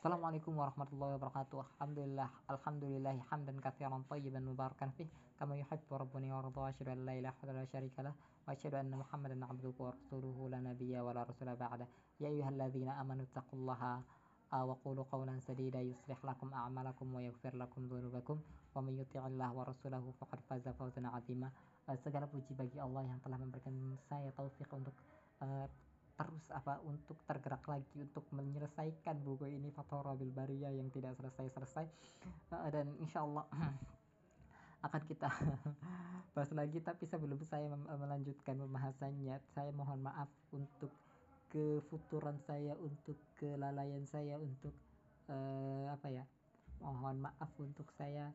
Assalamualaikum warahmatullahi wabarakatuh Alhamdulillah Alhamdulillah Hamdan kathiran tayyiban mubarakan fih Kama yuhibbu rabbuni wa radha Asyadu an la ilaha wa la syarika lah Wa asyadu anna muhammadan abduku wa rasuluhu La nabiya wa la rasulah ba'da Ya ayuhalladzina amanu taqullaha وقولوا قولا سديدا يصلح لكم أعمالكم ويغفر لكم ذنوبكم ومن يطع الله ورسوله فقد فاز فوزا عظيما segala puji bagi Allah yang telah memberikan saya taufik untuk uh, terus apa untuk tergerak lagi untuk menyelesaikan buku ini Fathura bil Bariyah yang tidak selesai-selesai. Dan insya Allah akan kita bahas lagi. Tapi sebelum saya melanjutkan pembahasannya saya mohon maaf untuk kefuturan saya untuk kelalaian saya untuk uh, apa ya mohon maaf untuk saya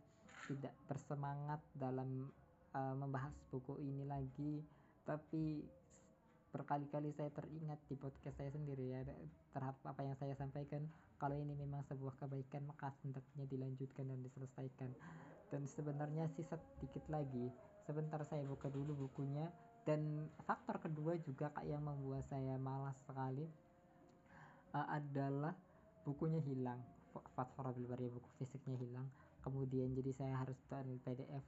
tidak bersemangat dalam uh, membahas buku ini lagi. Tapi berkali-kali saya teringat di podcast saya sendiri ya terhadap apa yang saya sampaikan. Kalau ini memang sebuah kebaikan maka hendaknya dilanjutkan dan diselesaikan. Dan sebenarnya sih sedikit lagi sebentar saya buka dulu bukunya. Dan faktor kedua juga kak yang membuat saya malas sekali uh, adalah bukunya hilang. Fathura Bilbari buku fisiknya hilang. Kemudian jadi saya harus download PDF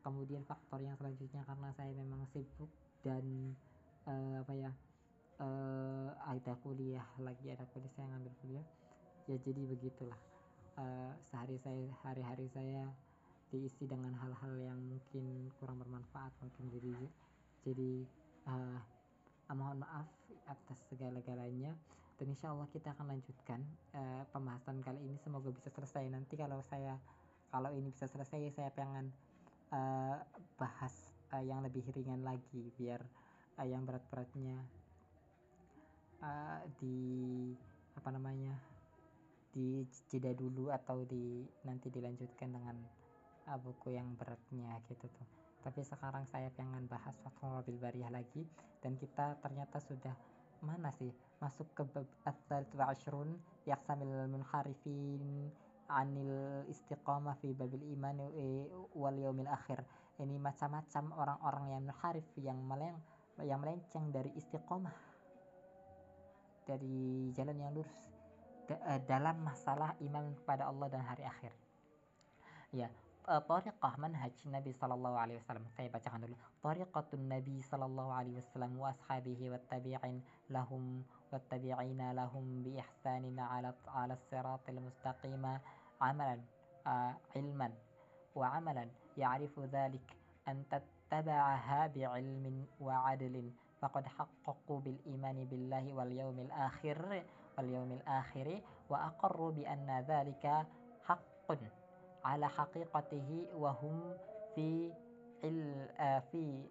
kemudian faktor yang selanjutnya karena saya memang sibuk dan uh, apa ya? Uh, ada kuliah lagi ada kuliah saya ngambil kuliah. Ya jadi begitulah. Uh, sehari saya hari-hari saya diisi dengan hal-hal yang mungkin kurang bermanfaat mungkin jadi jadi uh, mohon maaf atas segala-galanya. Dan insya Allah kita akan lanjutkan uh, pembahasan kali ini. Semoga bisa selesai nanti kalau saya kalau ini bisa selesai saya pengen uh, bahas uh, yang lebih ringan lagi biar uh, yang berat-beratnya uh, di apa namanya di jeda dulu atau di nanti dilanjutkan dengan uh, buku yang beratnya gitu tuh. Tapi sekarang saya pengen bahas Fathul Bil Bariyah lagi dan kita ternyata sudah mana sih masuk ke bab at-thalith ashrun yaksamil munharifin anil istiqamah fi babil iman wal yaumil akhir. Ini macam-macam orang-orang yang munharif yang meleng yang melenceng dari istiqomah dari jalan yang lurus eh, dalam masalah iman kepada Allah dan hari akhir. Ya, uh, tariqah manhaj Nabi sallallahu alaihi wasallam. Saya bacakan dulu. Tariqatun Nabi sallallahu alaihi wasallam wa ashabihi wattabi'in lahum wattabi'ina lahum bi ihsanin ala ala siratil mustaqim amalan uh, ilman wa amalan ya'rifu dhalik an اتبعها بعلم وعدل فقد حققوا بالإيمان بالله واليوم الآخر واليوم الآخر وأقروا بأن ذلك حق على حقيقته وهم في في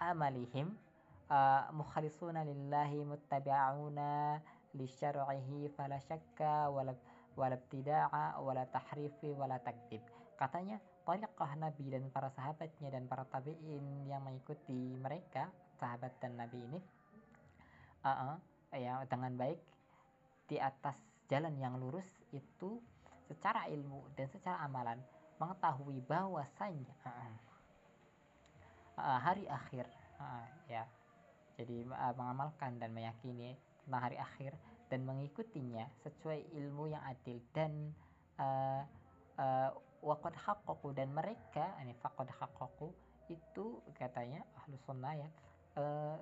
عملهم. مخلصون لله متبعون لشرعه فلا شك ولا ولا ابتداع ولا تحريف ولا تكذب katanya tariqah Nabi dan para sahabatnya dan para tabi'in yang mengikuti mereka sahabat dan Nabi ini? Uh -uh, ya dengan baik di atas jalan yang lurus itu secara ilmu dan secara amalan mengetahui bahwasanya uh, uh, hari akhir uh, ya. Jadi uh, mengamalkan dan meyakini tentang hari akhir dan mengikutinya sesuai ilmu yang adil dan uh, uh, waqad haqqaqu dan mereka ini faqad haqqaqu itu katanya ahlu sunnah ya uh,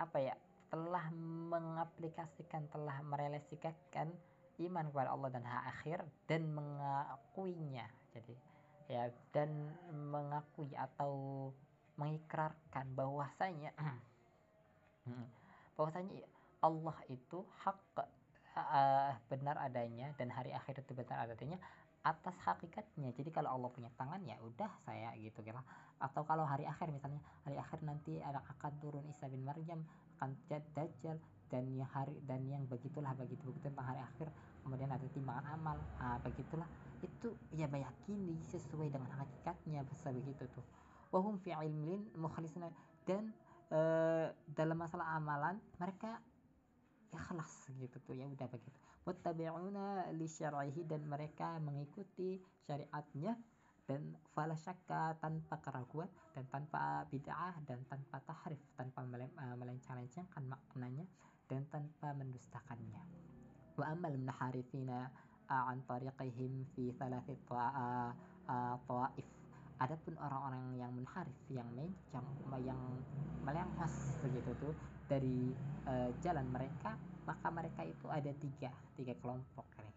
apa ya telah mengaplikasikan telah merealisasikan iman kepada Allah dan hak akhir dan mengakuinya. Jadi ya dan mengakui atau mengikrarkan bahwasanya bahwasanya Allah itu hak uh, benar adanya dan hari akhir itu benar adanya atas hakikatnya. Jadi kalau Allah punya tangan ya udah saya gitu kira atau kalau hari akhir misalnya hari akhir nanti akan turun Isa bin Maryam akan dajjal dan yang hari dan yang begitulah begitu begitu tentang hari akhir. Kemudian ada timbangan amal ah begitulah. Itu ya meyakini sesuai dengan hakikatnya bisa begitu tuh. Wahum fi ilmin mukhlisina. Dan uh, dalam masalah amalan mereka ikhlas gitu tuh ya udah begitu muttabi'una li syar'ihi dan mereka mengikuti syariatnya dan fala syakka tanpa keraguan dan tanpa bid'ah dan tanpa tahrif tanpa eh, melencang-lencangkan maknanya dan tanpa mendustakannya. Wa amal munaharifina an tariqihim fi thalathi ta'if. Adapun orang-orang yang munharif yang mencong yang melengos begitu tuh dari uh, jalan mereka maka mereka itu ada tiga tiga kelompok nih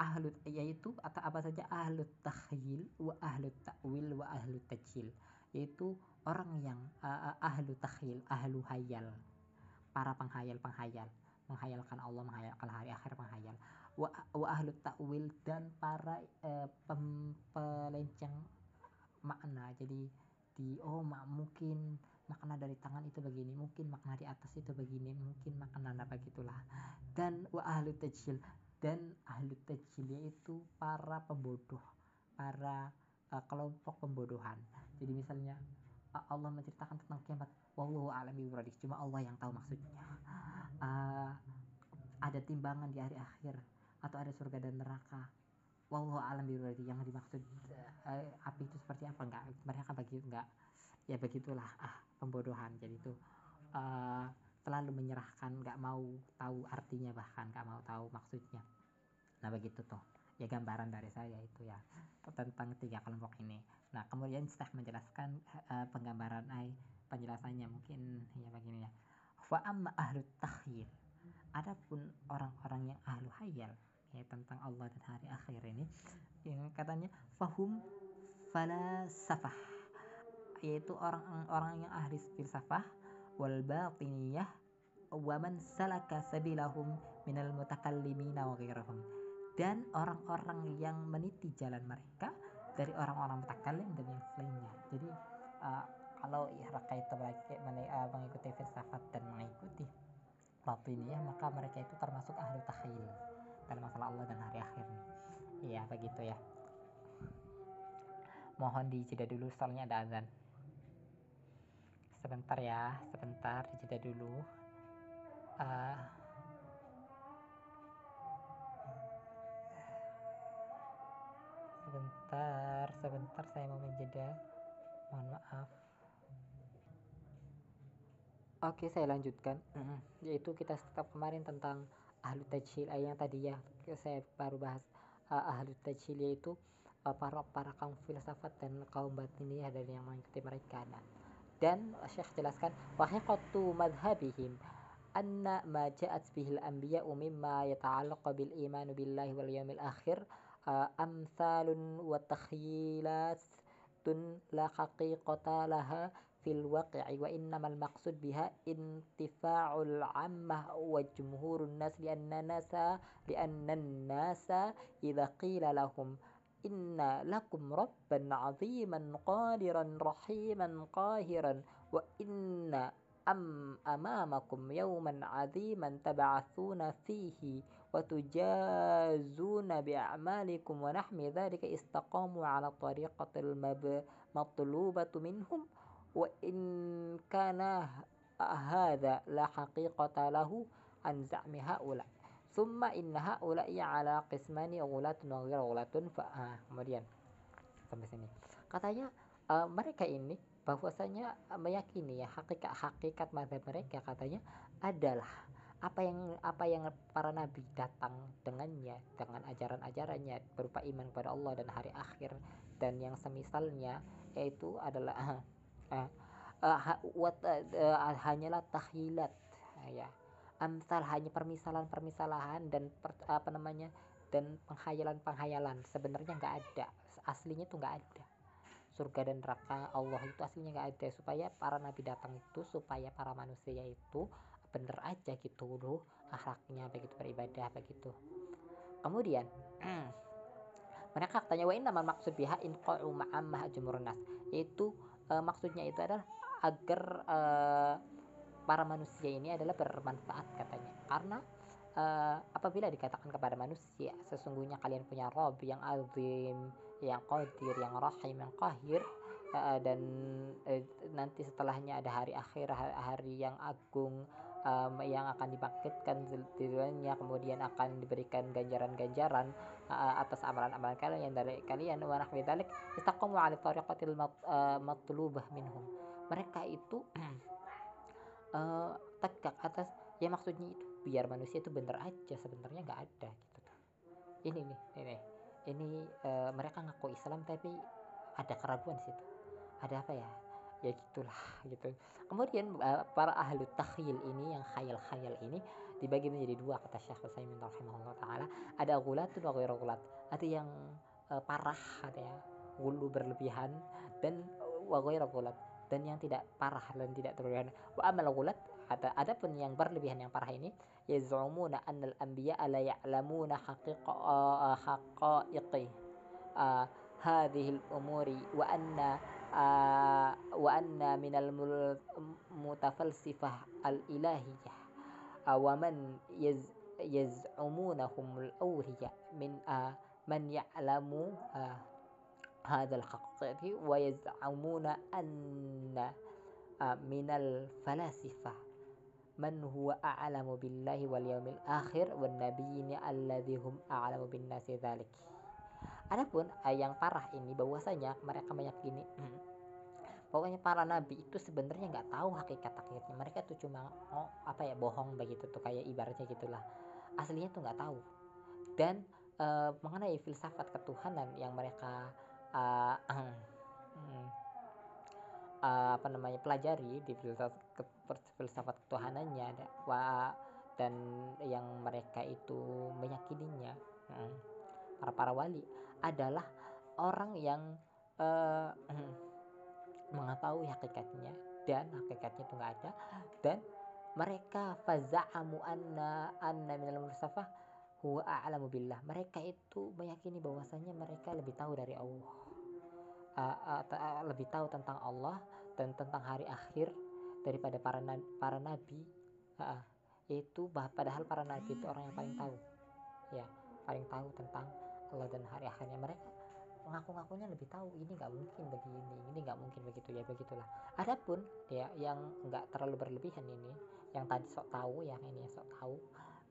ahlut yaitu atau apa saja ahlut takhyil wa ahlut ta'wil wa ahlut tajil yaitu orang yang uh, ahlu takhyil ahlu hayal. Para penghayal penghayal. Menghayalkan Allah menghayalkan hari akhir menghayal. Wa, wa ahlu ta'wil dan para uh, pem, pelenceng makna. Jadi di oh mak mungkin makna dari tangan itu begini mungkin makna di atas itu begini mungkin makna apa gitulah. Dan wa ahlu tajil dan ahli tajil yaitu para pembodoh para uh, kelompok pembodohan. Jadi misalnya Allah menceritakan tentang kiamat wallahu alam biwradih cuma Allah yang tahu maksudnya. Uh, ada timbangan di hari akhir atau ada surga dan neraka. Wallahu alam biwradih yang dimaksud uh, api itu seperti apa? Enggak. Mereka bagi enggak ya begitulah. Ah pembodohan. Jadi itu uh, terlalu menyerahkan nggak mau tahu artinya bahkan nggak mau tahu maksudnya. Nah begitu tuh. Ya gambaran dari saya itu ya tentang tiga kelompok ini. Nah kemudian setelah menjelaskan uh, penggambaran ay penjelasannya mungkin ya begini ya. Wa amma ahlu tahyil adapun orang-orang yang ahlu hayal ya tentang Allah dan hari akhir ini yang katanya fahum falasafah yaitu orang-orang yang ahli filsafah wal batiniyah wa man salaka sabilahum minal mutakallimina wa ghairahum. Dan orang-orang yang meniti jalan mereka dari orang-orang mutakallim dan yang lainnya. Jadi uh, kalau raka itu uh, mengikuti filsafat dan mengikuti batiniyah maka mereka itu termasuk ahli takhayul dalam masalah Allah dan hari akhir iya begitu ya. Mohon dijeda dulu soalnya ada azan sebentar ya sebentar dijeda dulu. Uh, sebentar sebentar saya mau menjeda. Mohon maaf. Oke saya lanjutkan. Yaitu kita tetap kemarin tentang ahlu tajhil eh, yang tadi ya saya baru bahas uh, ahlu tajhil yaitu uh, para para kaum filsafat dan kaum batiniyah dari yang mengikuti mereka. Nah, dan Syekh jelaskan wahiqatu madhabihim anna ma ja'at bihi al-anbiya mimma yata'allaq bil iman billahi wal yawmil akhir amsalun wa takhyilat tun la haqiqata laha fil waqi'i wa innamal maqsud biha intifa'ul ammah wa jumhurun nas lianna nasa lianna nasa idza qila lahum inna lakum rabban aziman qadiran rahiman qahiran wa inna am amamakum yawman aziman tab'athuna fihi wa tujazuna bi'amalikum wa nahmi dhalika istaqamu ala tariqatil matlubatu minhum wa in kana hadha la haqiqata Summa inna haula'i ala qismani ghulatun wa ghairu ghulatun fa ah, kemudian sampai sini. Katanya uh, mereka ini bahwasanya meyakini ya hakikat hakikat mazhab mereka katanya adalah apa yang apa yang para nabi datang dengannya dengan ajaran-ajarannya berupa iman kepada Allah dan hari akhir dan yang semisalnya yaitu adalah uh, uh, uh, what, uh, uh, hanyalah tahyilat uh, ya amsal hanya permisalan-permisalan dan per, apa namanya dan penghayalan-penghayalan. Sebenarnya nggak ada. Aslinya tuh nggak ada. Surga dan neraka Allah itu aslinya nggak ada. Supaya para nabi datang itu supaya para manusia itu bener aja gitu loh akhlaknya begitu beribadah begitu. Kemudian mereka katanya wa inna maksud biha inqa'u ma'ammah jumurnas yaitu uh, maksudnya itu adalah agar uh, para manusia ini adalah bermanfaat katanya. Karena uh, apabila dikatakan kepada manusia sesungguhnya kalian punya Rob yang azim yang qadir yang rahim yang qahir uh, dan uh, nanti setelahnya ada hari akhir hari yang agung um, yang akan dibangkitkan tujuannya kemudian akan diberikan ganjaran-ganjaran uh, atas amalan-amalan kalian dari kalian. Wa nahwi ala tariqatil matlubah minhum. Mereka itu uh, tegak atas ya maksudnya itu biar manusia itu bener aja sebenarnya nggak ada gitu. Ini nih ini ini uh, mereka ngaku Islam tapi ada keraguan situ. Ada apa ya? Ya gitulah gitu. Kemudian uh, para ahli takhil ini yang khayal-khayal ini dibagi menjadi dua kata Syekh Utsaimin rahimahullah taala. Ada gulatun wa ghairu gulat. Ada yang uh, parah ada ya gulu berlebihan dan wa ghairu gulat dan yang tidak parah dan tidak berlebihan wa amal gulat ada ada pun yang berlebihan yang parah ini. Yaz'umuna annal anbiya la ya'lamuna haqiqa uh, haqaiqi uh, hadhihi al-umuri wa anna uh, wa anna min al-mutafalsifah al-ilahiyah. Wa man yaz min uh, man ya'lamu uh, هذا الحقيقة ويزعمون أن من الفلاسفة man huwa a'lamu billahi wal yaumil akhir wan nabiyyin alladzi hum a'lamu bin nasi dzalik. Adapun eh, yang parah ini bahwasanya mereka meyakini hmm, pokoknya para nabi itu sebenarnya nggak tahu hakikat akhirnya mereka tuh cuma oh apa ya bohong begitu tuh kayak ibaratnya gitulah aslinya tuh nggak tahu dan uh, mengenai filsafat ketuhanan yang mereka uh, hmm, uh, apa namanya pelajari di filsafat ke, filsafat ketuhanannya ada wa, dan yang mereka itu meyakininya. Hmm, para para wali adalah orang yang uh, mengetahui hakikatnya dan hakikatnya itu nggak ada. Dan mereka faza'amu anna anna minal mursafah huwa a'lamu billah. Mereka itu meyakini bahwasanya mereka lebih tahu dari Allah. Lebih tahu tentang Allah dan tentang hari akhir daripada para para nabi. Itu padahal para nabi itu orang yang paling tahu. Ya paling tahu tentang Allah dan hari akhirnya. Mereka ngaku-ngakunya lebih tahu ini nggak mungkin begini ini nggak mungkin begitu ya begitulah. Adapun ya yang nggak terlalu berlebihan ini yang tadi sok tahu yang ini sok tahu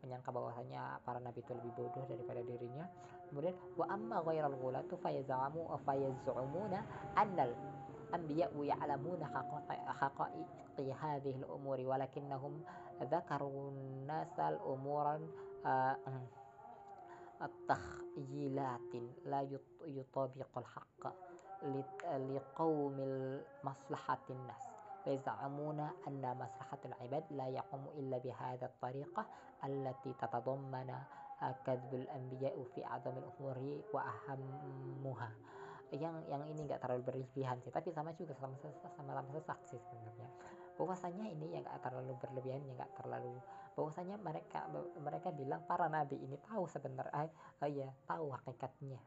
menyangka bahwasanya para nabi itu lebih bodoh daripada dirinya. Kemudian wa amma ghairal ghulatu fayazamu fayazumuna annal anbiya ya'lamuna haqaiqi hadhihi al-umuri walakinnahum dzakaru nasal umuran takhyilatin la yutabiqul haqqa liqaumil maslahatin nas ويزعمون أن مصلحة العباد لا يقوم إلا بهذا الطريقة التي تتضمن كذب الأنبياء في أعظم الأمور وأهمها yang yang ini nggak terlalu berlebihan sih tapi sama juga sama sama sama sesak sih sebenarnya bahwasanya ini yang nggak terlalu berlebihan yang nggak terlalu bahwasanya mereka mereka bilang para nabi ini tahu sebenarnya oh ya tahu hakikatnya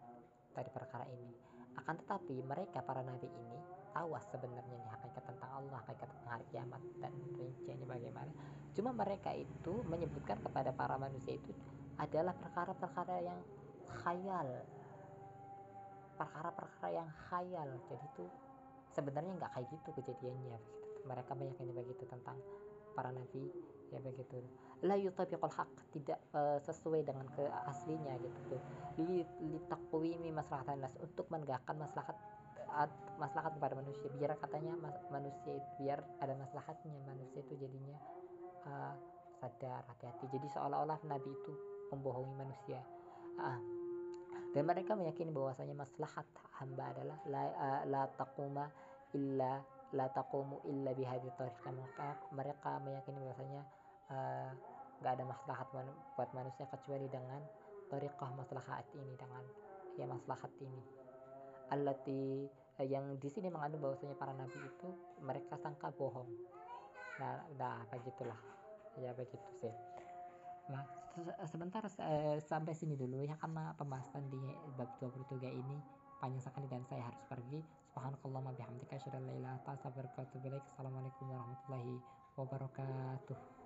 dari perkara ini akan tetapi mereka para nabi ini awas sebenarnya nih hakikat tentang Allah hakikat tentang hari kiamat dan rinciannya bagaimana. Cuma mereka itu menyebutkan kepada para manusia itu adalah perkara-perkara yang khayal. Perkara-perkara yang khayal. Jadi itu sebenarnya nggak kayak gitu kejadiannya. Mereka meyakini begitu tentang para nabi ya begitu. La yutabiqul haq tidak uh, sesuai dengan keaslinya gitu tuh. Li, li takwimi maslahatan nas untuk menegakkan maslahat maslahat kepada manusia. Biar katanya mas, manusia biar ada maslahatnya manusia itu jadinya uh, sadar hati-hati. Jadi seolah-olah nabi itu membohongi manusia. Uh, dan mereka meyakini bahwasanya maslahat hamba adalah la, uh, la taquma illa la taqumu illa bihadi tariqah. Maka mereka meyakini bahwasanya nggak uh, ada maslahat man buat manusia kecuali dengan tariqah maslahat ini dengan ya maslahat ini. Allati Eh, yang di sini mengandung bahwasanya para nabi itu mereka sangka bohong. Nah, nah begitulah. Ya begitu sih. Nah sebentar eh, sampai sini dulu ya karena pembahasan di bab 23 ini panjang sekali dan saya harus pergi. Subhanakallahumma bihamdika asyhadu an la assalamualaikum warahmatullahi wabarakatuh